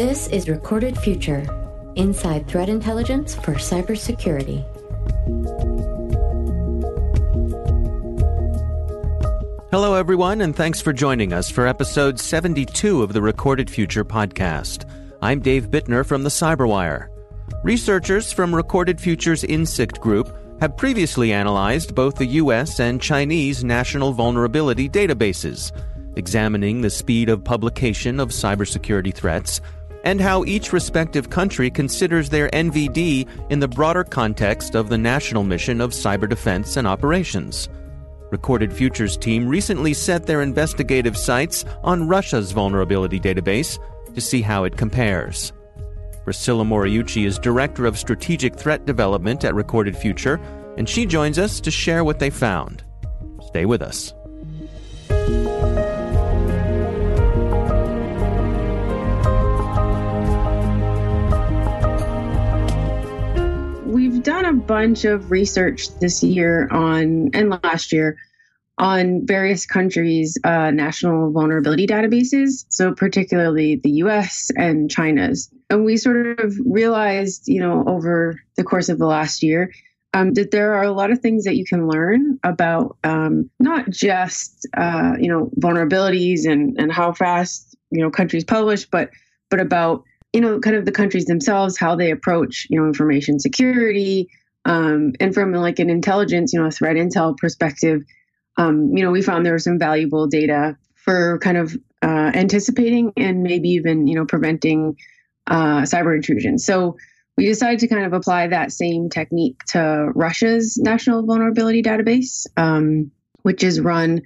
This is Recorded Future Inside Threat Intelligence for Cybersecurity. Hello, everyone, and thanks for joining us for episode 72 of the Recorded Future podcast. I'm Dave Bittner from the Cyberwire. Researchers from Recorded Future's Insikt group have previously analyzed both the U.S. and Chinese national vulnerability databases, examining the speed of publication of cybersecurity threats and how each respective country considers their NVD in the broader context of the national mission of cyber defense and operations. Recorded Futures team recently set their investigative sights on Russia's vulnerability database to see how it compares. Priscilla Moriuchi is Director of Strategic Threat Development at Recorded Future, and she joins us to share what they found. Stay with us. We've done a bunch of research this year on, and last year, on various countries' uh, national vulnerability databases, so particularly the US and China's. And we sort of realized, you know, over the course of the last year, um, that there are a lot of things that you can learn about um, not just, uh, you know, vulnerabilities and, and how fast, you know, countries publish, but but about, you know, kind of the countries themselves, how they approach, you know, information security, um, and from like an intelligence, you know, threat intel perspective, um, you know, we found there was some valuable data for kind of uh, anticipating and maybe even, you know, preventing uh, cyber intrusion. So we decided to kind of apply that same technique to Russia's national vulnerability database, um, which is run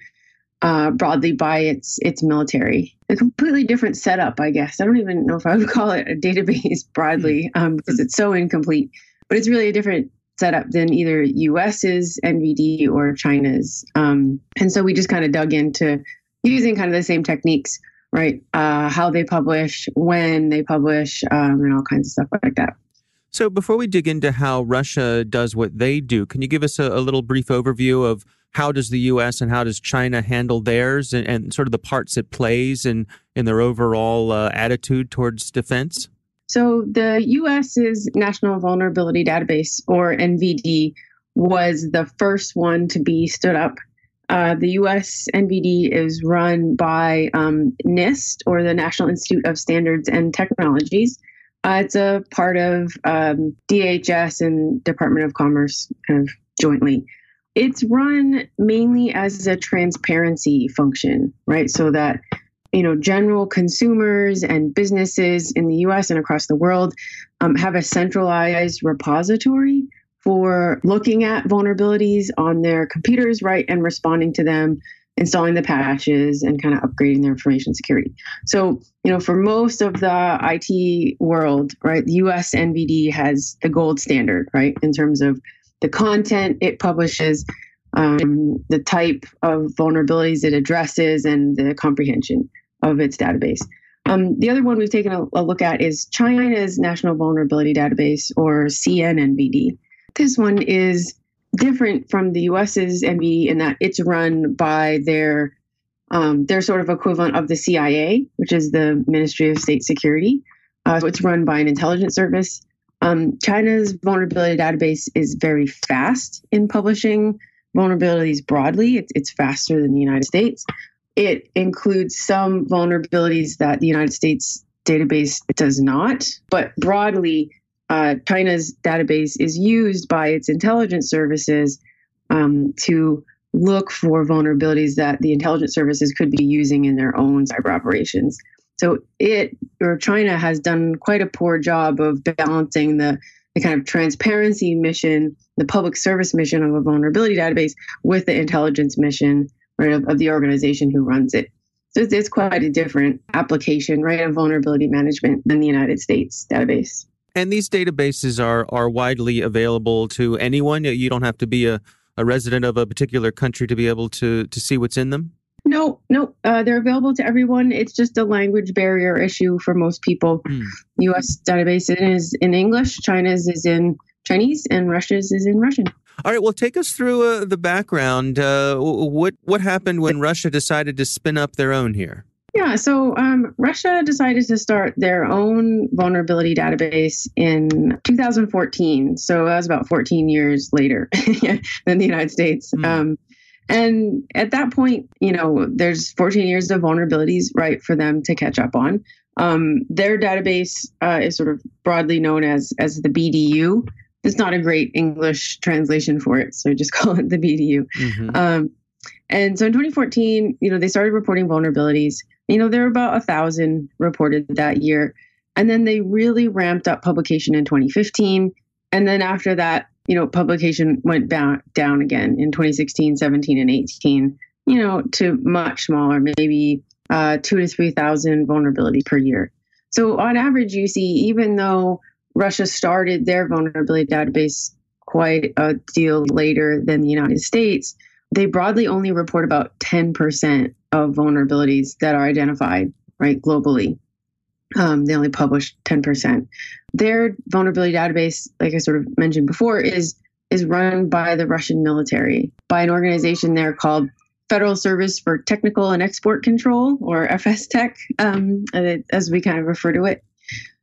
uh, broadly by its its military. A completely different setup, I guess. I don't even know if I would call it a database broadly um, because it's so incomplete. But it's really a different setup than either US's NVD or China's. Um, and so we just kind of dug into using kind of the same techniques, right? Uh, how they publish, when they publish, um, and all kinds of stuff like that. So before we dig into how Russia does what they do, can you give us a, a little brief overview of how does the U.S. and how does China handle theirs, and, and sort of the parts it plays in in their overall uh, attitude towards defense? So the US's National Vulnerability Database, or NVD, was the first one to be stood up. Uh, the US NVD is run by um, NIST, or the National Institute of Standards and Technologies. Uh, it's a part of um, DHS and Department of Commerce kind of jointly. It's run mainly as a transparency function, right? So that you know, general consumers and businesses in the US and across the world um, have a centralized repository for looking at vulnerabilities on their computers, right, and responding to them, installing the patches, and kind of upgrading their information security. So, you know, for most of the IT world, right, the US NVD has the gold standard, right, in terms of the content it publishes, um, the type of vulnerabilities it addresses, and the comprehension of its database. Um, the other one we've taken a, a, look at is China's National Vulnerability Database, or CNNVD. This one is different from the US's NVD in that it's run by their um, their sort of equivalent of the CIA, which is the Ministry of State Security. Uh, so it's run by an intelligence service. Um, China's vulnerability database is very fast in publishing vulnerabilities broadly. It's, it's faster than the United States. It includes some vulnerabilities that the United States database does not, but broadly, uh, China's database is used by its intelligence services um, to look for vulnerabilities that the intelligence services could be using in their own cyber operations. So it or China has done quite a poor job of balancing the, the kind of transparency mission, the public service mission of a vulnerability database with the intelligence mission right, of, of the organization who runs it. So it's, it's quite a different application, right, of vulnerability management than the United States database. And these databases are are widely available to anyone. You don't have to be a, a resident of a particular country to be able to to see what's in them. No, no, uh, they're available to everyone. It's just a language barrier issue for most people. Mm. U.S. database is in English, China's is in Chinese, and Russia's is in Russian. All right. Well, take us through uh, the background. Uh, what what happened when Russia decided to spin up their own here? Yeah, so um, Russia decided to start their own vulnerability database in 2014. So that was about 14 years later than the United States. Mm. Um, and at that point, you know, there's 14 years of vulnerabilities, right, for them to catch up on. Um, their database uh, is sort of broadly known as as the BDU. It's not a great English translation for it, so just call it the BDU. Mm-hmm. Um, and so in 2014, you know, they started reporting vulnerabilities. You know, there were about a thousand reported that year. And then they really ramped up publication in 2015. And then after that, you know, publication went down, down again in 2016, 17, and 18, you know, to much smaller, maybe uh, two to 3,000 vulnerabilities per year. So on average, you see, even though Russia started their vulnerability database quite a deal later than the United States, they broadly only report about 10% of vulnerabilities that are identified, right, globally. Um, they only publish 10%. Their vulnerability database, like I sort of mentioned before, is is run by the Russian military, by an organization there called Federal Service for Technical and Export Control, or FSTEC, um, as we kind of refer to it.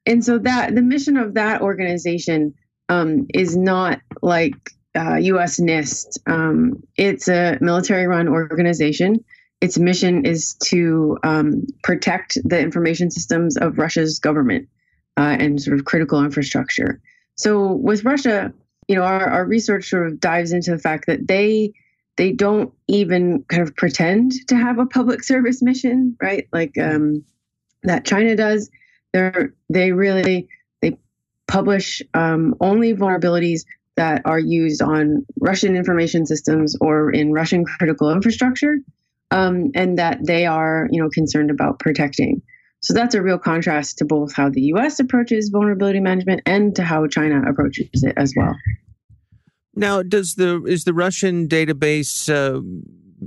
And so that the mission of that organization um, is not like uh, U.S. NIST. Um, it's a military-run organization. Its mission is to um, protect the information systems of Russia's government uh, and sort of critical infrastructure. So with Russia, you know, our, our research sort of dives into the fact that they they don't even kind of pretend to have a public service mission, right? Like um, that China does. They're they really they publish um, only vulnerabilities that are used on Russian information systems or in Russian critical infrastructure, um, and that they are, you know, concerned about protecting. So that's a real contrast to both how the U.S. approaches vulnerability management and to how China approaches it as well. Now, does the is the Russian database? Uh,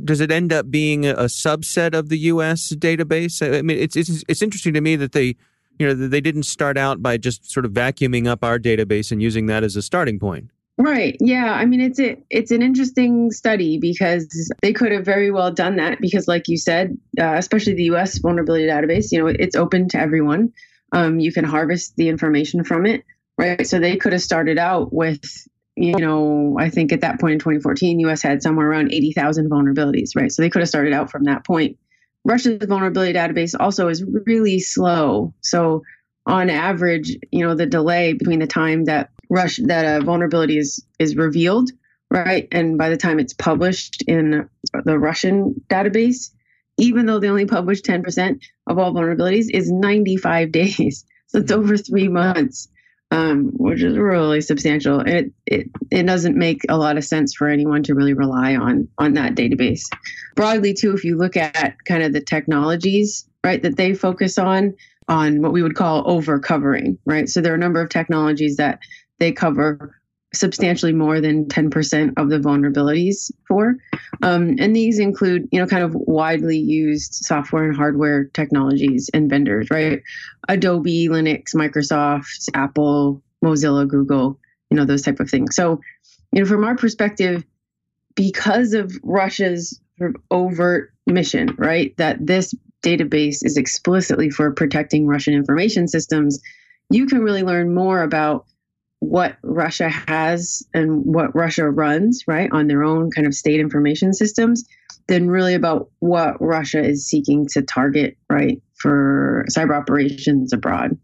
does it end up being a, subset of the U.S. database? I mean, it's it's it's interesting to me that they, you know, they didn't start out by just sort of vacuuming up our database and using that as a starting point. Right. Yeah. I mean, it's a, it's an interesting study because they could have very well done that because, like you said, uh, especially the U.S. vulnerability database, you know, it's open to everyone. Um, you can harvest the information from it, right? So they could have started out with, you know, I think at that point in 2014, U.S. had somewhere around 80,000 vulnerabilities, right? So they could have started out from that point. Russia's vulnerability database also is really slow. So on average, you know, the delay between the time that rush that a vulnerability is is revealed, right, and by the time it's published in the Russian database, even though they only publish 10% of all vulnerabilities, is 95 days. So it's over three months, um, which is really substantial. It, it it doesn't make a lot of sense for anyone to really rely on on that database. Broadly, too, if you look at kind of the technologies, right, that they focus on, on what we would call over covering, right? So there are a number of technologies that they cover substantially more than 10% of the vulnerabilities for. Um, and these include, you know, kind of widely used software and hardware technologies and vendors, right? Adobe, Linux, Microsoft, Apple, Mozilla, Google, you know, those type of things. So, you know, from our perspective, because of Russia's sort of overt mission, right, that this database is explicitly for protecting Russian information systems, you can really learn more about what Russia has and what Russia runs, right, on their own kind of state information systems, than really about what Russia is seeking to target, right, for cyber operations abroad.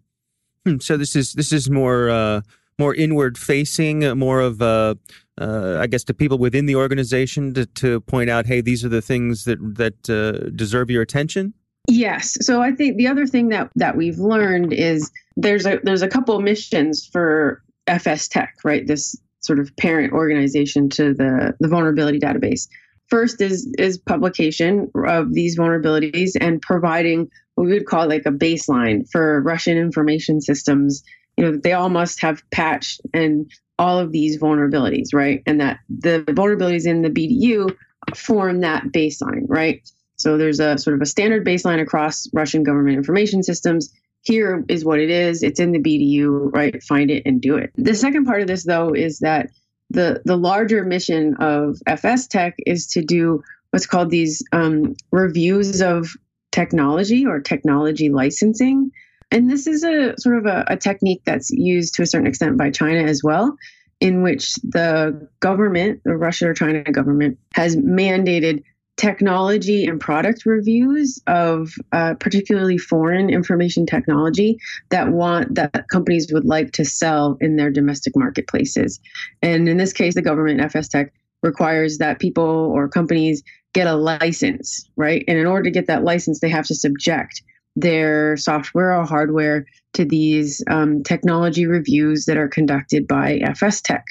Hmm, so this is this is more uh, more inward facing, uh, more of uh, uh, I guess to people within the organization to, to point out, hey, these are the things that that uh, deserve your attention. Yes. So I think the other thing that that we've learned is there's a there's a couple missions for FSTEC, right? This sort of parent organization to the the vulnerability database. First is is publication of these vulnerabilities and providing what we would call like a baseline for Russian information systems. You know, they all must have patched and all of these vulnerabilities, right? And that the vulnerabilities in the BDU form that baseline, right? So there's a sort of a standard baseline across Russian government information systems. Here is what it is. It's in the BDU, right? Find it and do it. The second part of this, though, is that the the larger mission of FSTEC is to do what's called these um, reviews of technology or technology licensing. And this is a sort of a, a, technique that's used to a certain extent by China as well, in which the government, the Russia or China government, has mandated technology and product reviews of uh, particularly foreign information technology that want that companies would like to sell in their domestic marketplaces. And in this case, the government FSTEC requires that people or companies get a license, right? And in order to get that license, they have to subject their software or hardware to these um, technology reviews that are conducted by FSTEC.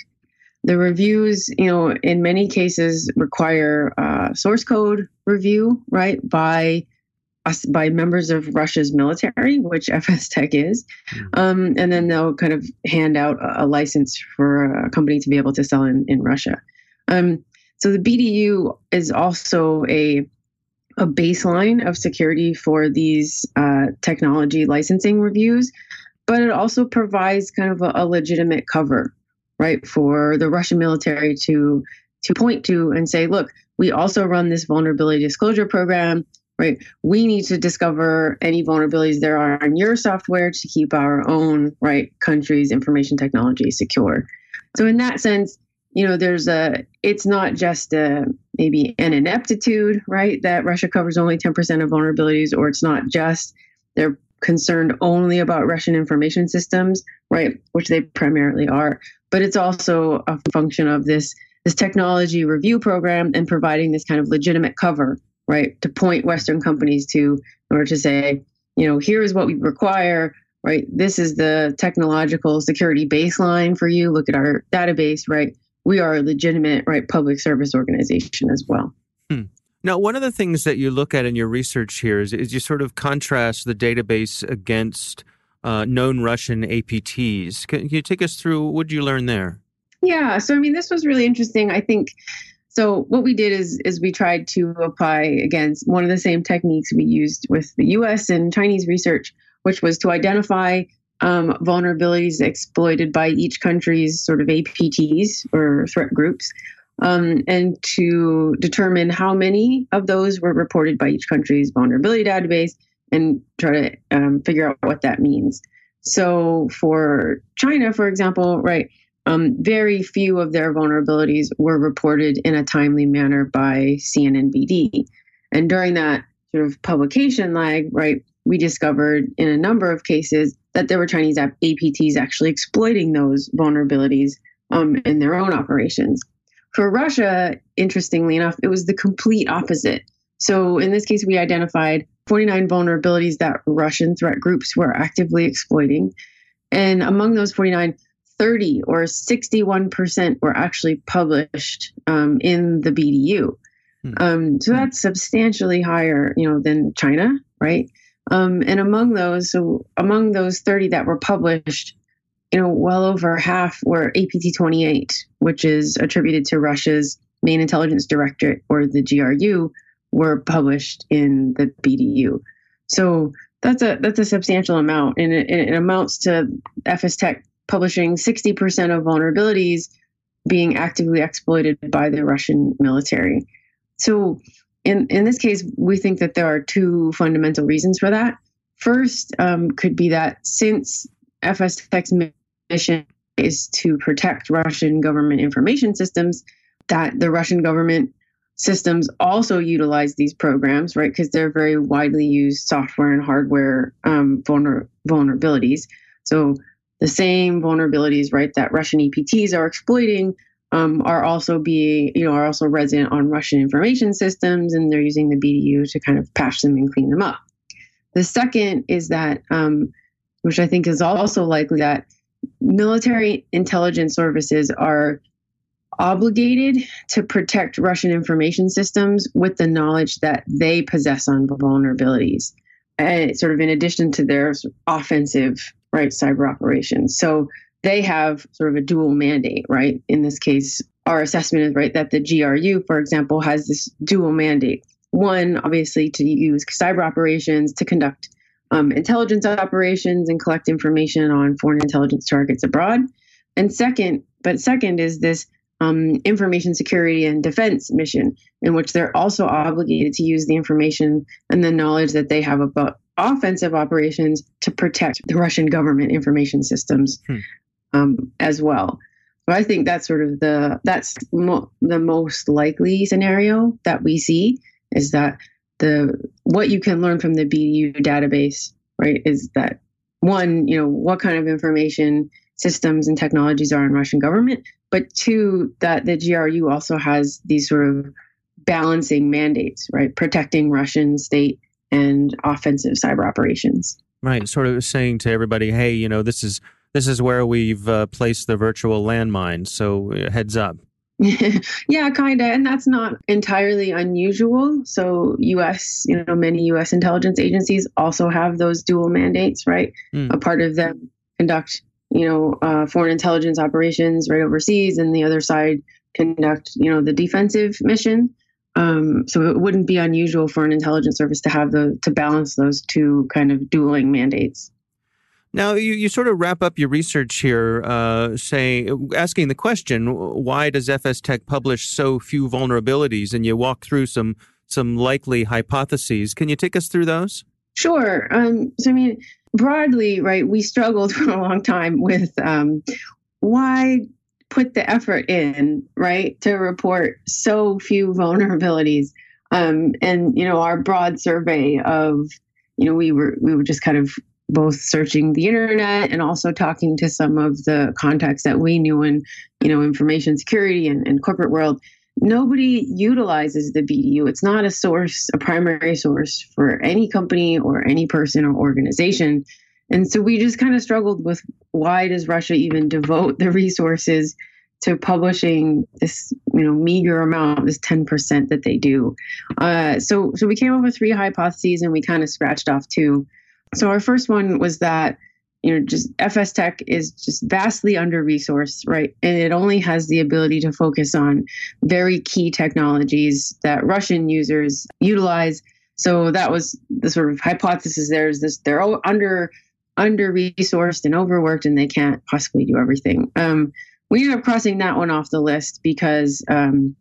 The reviews, you know, in many cases require uh, source code review, right, by us by members of Russia's military, which FSTEC is, hmm. um, and then they'll kind of hand out a, a, license for a company to be able to sell in in Russia. Um, so the BDU is also a a baseline of security for these uh, technology licensing reviews, but it also provides kind of a, a, legitimate cover, right, for the Russian military to to point to and say, look, we also run this vulnerability disclosure program, right? We need to discover any vulnerabilities there are in your software to keep our own right country's information technology secure. So in that sense, you know, there's a, it's not just a, maybe an ineptitude, right? That Russia covers only 10% of vulnerabilities, or it's not just they're concerned only about Russian information systems, right? Which they primarily are. But it's also a function of this, this technology review program and providing this kind of legitimate cover, right? To point Western companies to, in order to say, you know, here is what we require right? This is the technological security baseline for you. Look at our database, right? we are a legitimate right public service organization as well. Now, one of the things that you look at in your research here is, is you sort of contrast the database against uh, known Russian APTs. Can, can you take us through what did you learn there? Yeah, so I mean, this was really interesting. I think so. What we did is is we tried to apply against one of the same techniques we used with the U.S. and Chinese research, which was to identify um, vulnerabilities exploited by each country's sort of APTs or threat groups, um, and to determine how many of those were reported by each country's vulnerability database and try to um, figure out what that means. So for China, for example, right, um, very few of their vulnerabilities were reported in a timely manner by CNNVD. And during that sort of publication lag, right, we discovered in a number of cases that there were Chinese APTs actually exploiting those vulnerabilities um, in their own operations. For Russia, interestingly enough, it was the complete opposite. So in this case, we identified 49 vulnerabilities that Russian threat groups were actively exploiting. And among those 49, 30 or 61% were actually published um, in the BDU. Hmm. Um, so that's substantially higher, you know, than China, right? Um, and among those, so among those 30 that were published, you know, well over half were APT 28, which is attributed to Russia's main intelligence directorate or the GRU, were published in the BDU. So that's a that's a substantial amount, and it, it amounts to FSTEC publishing 60% of vulnerabilities being actively exploited by the Russian military. So in, in this case, we think that there are two fundamental reasons for that. First, um, could be that since FS Tech's mission is to protect Russian government information systems, that the Russian government systems also utilize these programs, right? Because they're very widely used software and hardware um, vulner- vulnerabilities. So the same vulnerabilities, right, that Russian APTs are exploiting um, are also being, you know, are also resident on Russian information systems, and they're using the BDU to kind of patch them and clean them up. The second is that, um, which I think is also likely, that military intelligence services are obligated to protect Russian information systems with the knowledge that they possess on vulnerabilities, and sort of in addition to their offensive right cyber operations. So they have sort of a dual mandate, right? In this case, our assessment is right that the GRU, for example, has this dual mandate. One, obviously, to use cyber operations to conduct um, intelligence operations and collect information on foreign intelligence targets abroad. And second, but second is this um, information security and defense mission, in which they're also obligated to use the information and the knowledge that they have about offensive operations to protect the Russian government information systems hmm. um, as well. So I think that's sort of the that's mo- the most likely scenario that we see is that the what you can learn from the BDU database, right, is that one, you know, what kind of information systems and technologies are in Russian government, but two, that the GRU also has these sort of balancing mandates, right, protecting Russian state and offensive cyber operations. Right, sort of saying to everybody, hey, you know, this is this is where we've uh, placed the virtual landmine, so uh, heads up. yeah, kind of, and that's not entirely unusual. So, U.S., you know, many U.S. intelligence agencies also have those dual mandates, right? Mm. A part of them conduct, you know, uh, foreign intelligence operations right overseas, and the other side conduct, you know, the defensive mission. Um, so it wouldn't be unusual for an intelligence service to have the to balance those two kind of dueling mandates. Now, you, you sort of wrap up your research here, uh, saying, asking the question, why does FSTEC publish so few vulnerabilities? And you walk through some some likely hypotheses. Can you take us through those? Sure. Um, so, I mean, broadly, right, we struggled for a long time with um, why put the effort in, right, to report so few vulnerabilities. Um, and, you know, our broad survey of, you know, we were we were just kind of both searching the internet and also talking to some of the contacts that we knew in you know information security and, and corporate world. Nobody utilizes the bdu it's not a source a primary source for any company or any person or organization. And so we just kind of struggled with why does russia even devote the resources to publishing this you know meager amount this 10% that they do? Uh, so so we came up with three hypotheses and we kind of scratched off two so our first one was that you know just FSTEC is just vastly under resourced, right? And it only has the ability to focus on very key technologies that Russian users utilize. So that was the sort of hypothesis there is this they're under under resourced and overworked and they can't possibly do everything. Um, we ended up crossing that one off the list because um,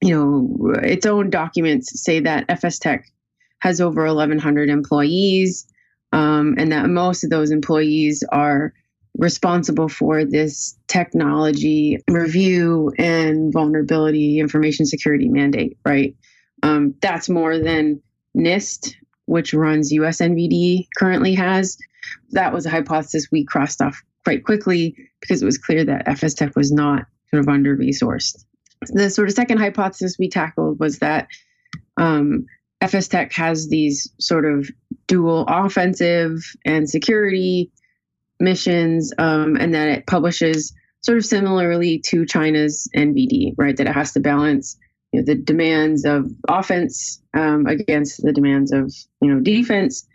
you know its own documents say that FSTEC has over 1,100 employees um, and that most of those employees are responsible for this technology review and vulnerability information security mandate, right? Um, that's more than NIST, which runs USNVD, currently has. That was a hypothesis we crossed off quite quickly because it was clear that FSTEC was not sort of under resourced. The sort of second hypothesis we tackled was that um, FSTEC has these sort of dual offensive and security missions, um, and that it publishes sort of similarly to China's NVD, right? That it has to balance you know, the demands of offense um, against the demands of you know defense.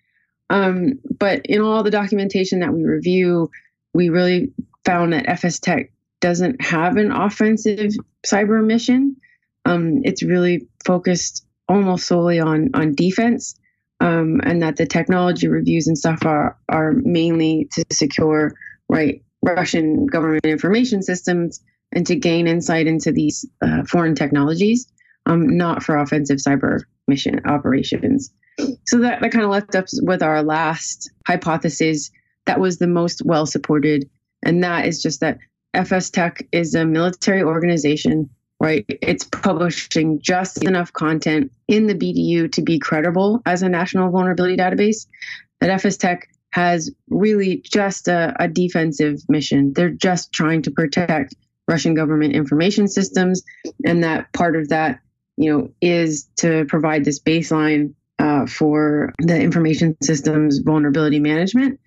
Um, but in all the documentation that we review, we really found that FSTEC doesn't have an offensive cyber mission. Um, it's really focused almost solely on on defense, um, and that the technology reviews and stuff are are mainly to secure right Russian government information systems and to gain insight into these uh, foreign technologies, um, not for offensive cyber mission operations. So that, that kind of left us with our last hypothesis that was the most well supported, and that is just that FSTEC is a military organization right? It's publishing just enough content in the BDU to be credible as a national vulnerability database. That FSTEC has really just a, a defensive mission. They're just trying to protect Russian government information systems, and that part of that, you know, is to provide this baseline uh, for the information systems vulnerability management,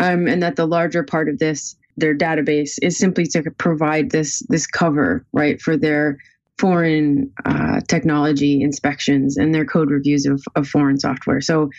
um, and that the larger part of this their database is simply to provide this this cover right for their foreign uh, technology inspections and their code reviews of, of foreign software. So,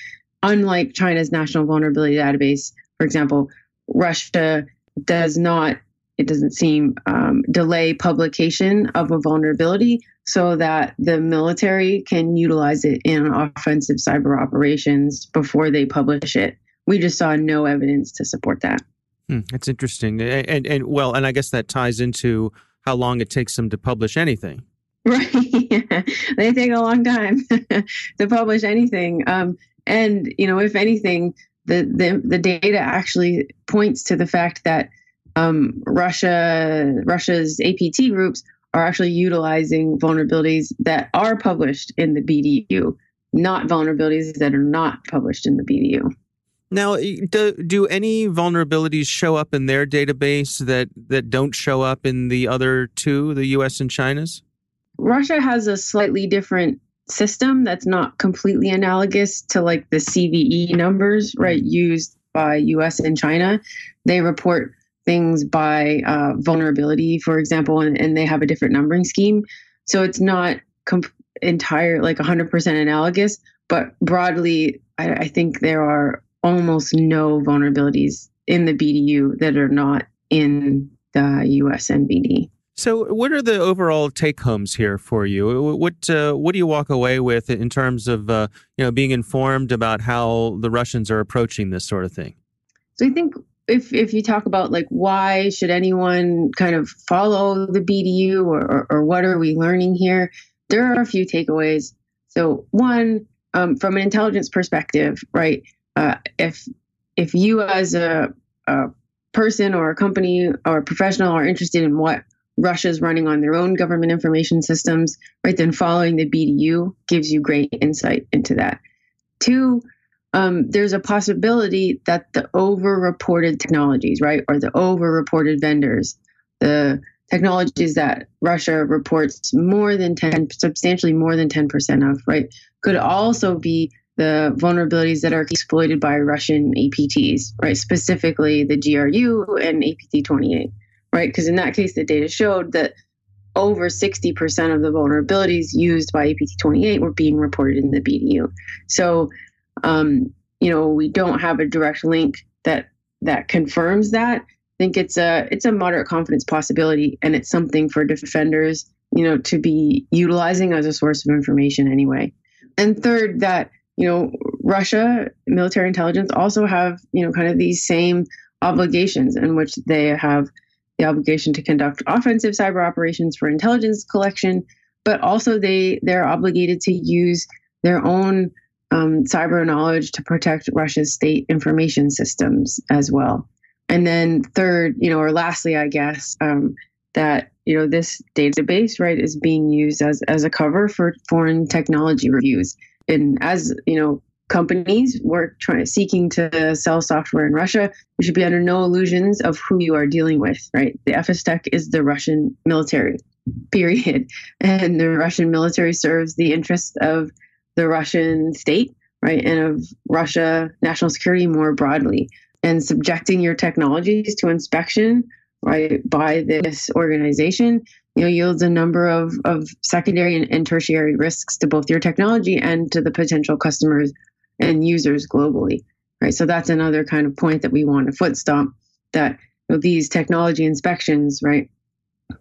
unlike China's national vulnerability database, for example, Russia does not it doesn't seem um, delay publication of a vulnerability so that the military can utilize it in offensive cyber operations before they publish it. We just saw no evidence to support that. Hmm, that's interesting, and, and, and well, and I guess that ties into how long it takes them to publish anything. Right. they take a long time to publish anything. Um, and, you know, if anything, the, the, the data actually points to the fact that um, Russia Russia's APT groups are actually utilizing vulnerabilities that are published in the BDU, not vulnerabilities that are not published in the BDU. Now, do, do any vulnerabilities show up in their database that, that don't show up in the other two, the US and China's? Russia has a slightly different system that's not completely analogous to like the CVE numbers, right, used by US and China. They report things by uh, vulnerability, for example, and, and, they have a different numbering scheme. So it's not comp- entire, like 100% analogous, but broadly, I, I think there are almost no vulnerabilities in the BDU that are not in the US NVD. So, what are the overall take homes here for you? What uh, what do you walk away with in terms of uh, you know being informed about how the Russians are approaching this sort of thing? So, I think if if you talk about like why should anyone kind of follow the BDU or or, or what are we learning here, there are a few takeaways. So, one um, from an intelligence perspective, right? Uh, if if you as a, a person or a company or a professional are interested in what Russia's running on their own government information systems, right? Then following the BDU gives you great insight into that. Two, um, there's a possibility that the over-reported technologies, right, or the over-reported vendors, the technologies that Russia reports more than 10, substantially more than 10% of, right, could also be the vulnerabilities that are exploited by Russian APTs, right, specifically the GRU and APT 28 right? Because in that case, the data showed that over 60% of the vulnerabilities used by APT28 were being reported in the BDU. So, um, you know, we don't have a direct link that that confirms that. I think it's a it's a moderate confidence possibility, and it's something for defenders, you know, to be utilizing as a source of information anyway. And third, that you know, Russia military intelligence also have you know kind of these same obligations in which they have the obligation to conduct offensive cyber operations for intelligence collection, but also they they're obligated to use their own um, cyber knowledge to protect Russia's state information systems as well. And then third, you know, or lastly, I guess um, that you know this database right is being used as as a cover for foreign technology reviews. And as you know, companies work trying seeking to sell software in Russia, you should be under no illusions of who you are dealing with, right? The FSTEC is the Russian military, period. And the Russian military serves the interests of the Russian state, right? And of Russia national security more broadly. And subjecting your technologies to inspection, right, by this organization you know yields a number of, of secondary and, and, tertiary risks to both your technology and to the potential customers and users globally, right? So that's another kind of point that we want to foot stomp that you know, these technology inspections, right,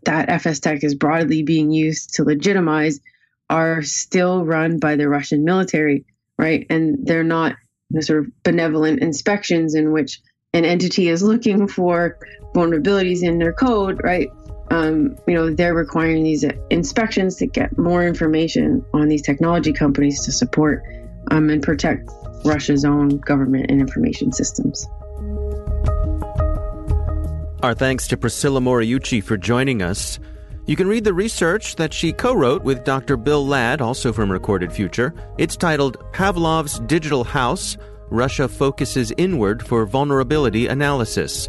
that FSTEC is broadly being used to legitimize are still run by the Russian military, right? And they're not you know, sort of benevolent inspections in which an entity is looking for vulnerabilities in their code, right? Um, you know, they're requiring these inspections to get more information on these technology companies to support um, and protect Russia's own government and information systems. Our thanks to Priscilla Moriuchi for joining us. You can read the research that she co wrote with Dr. Bill Ladd, also from Recorded Future. It's titled Pavlov's Digital House Russia Focuses Inward for Vulnerability Analysis.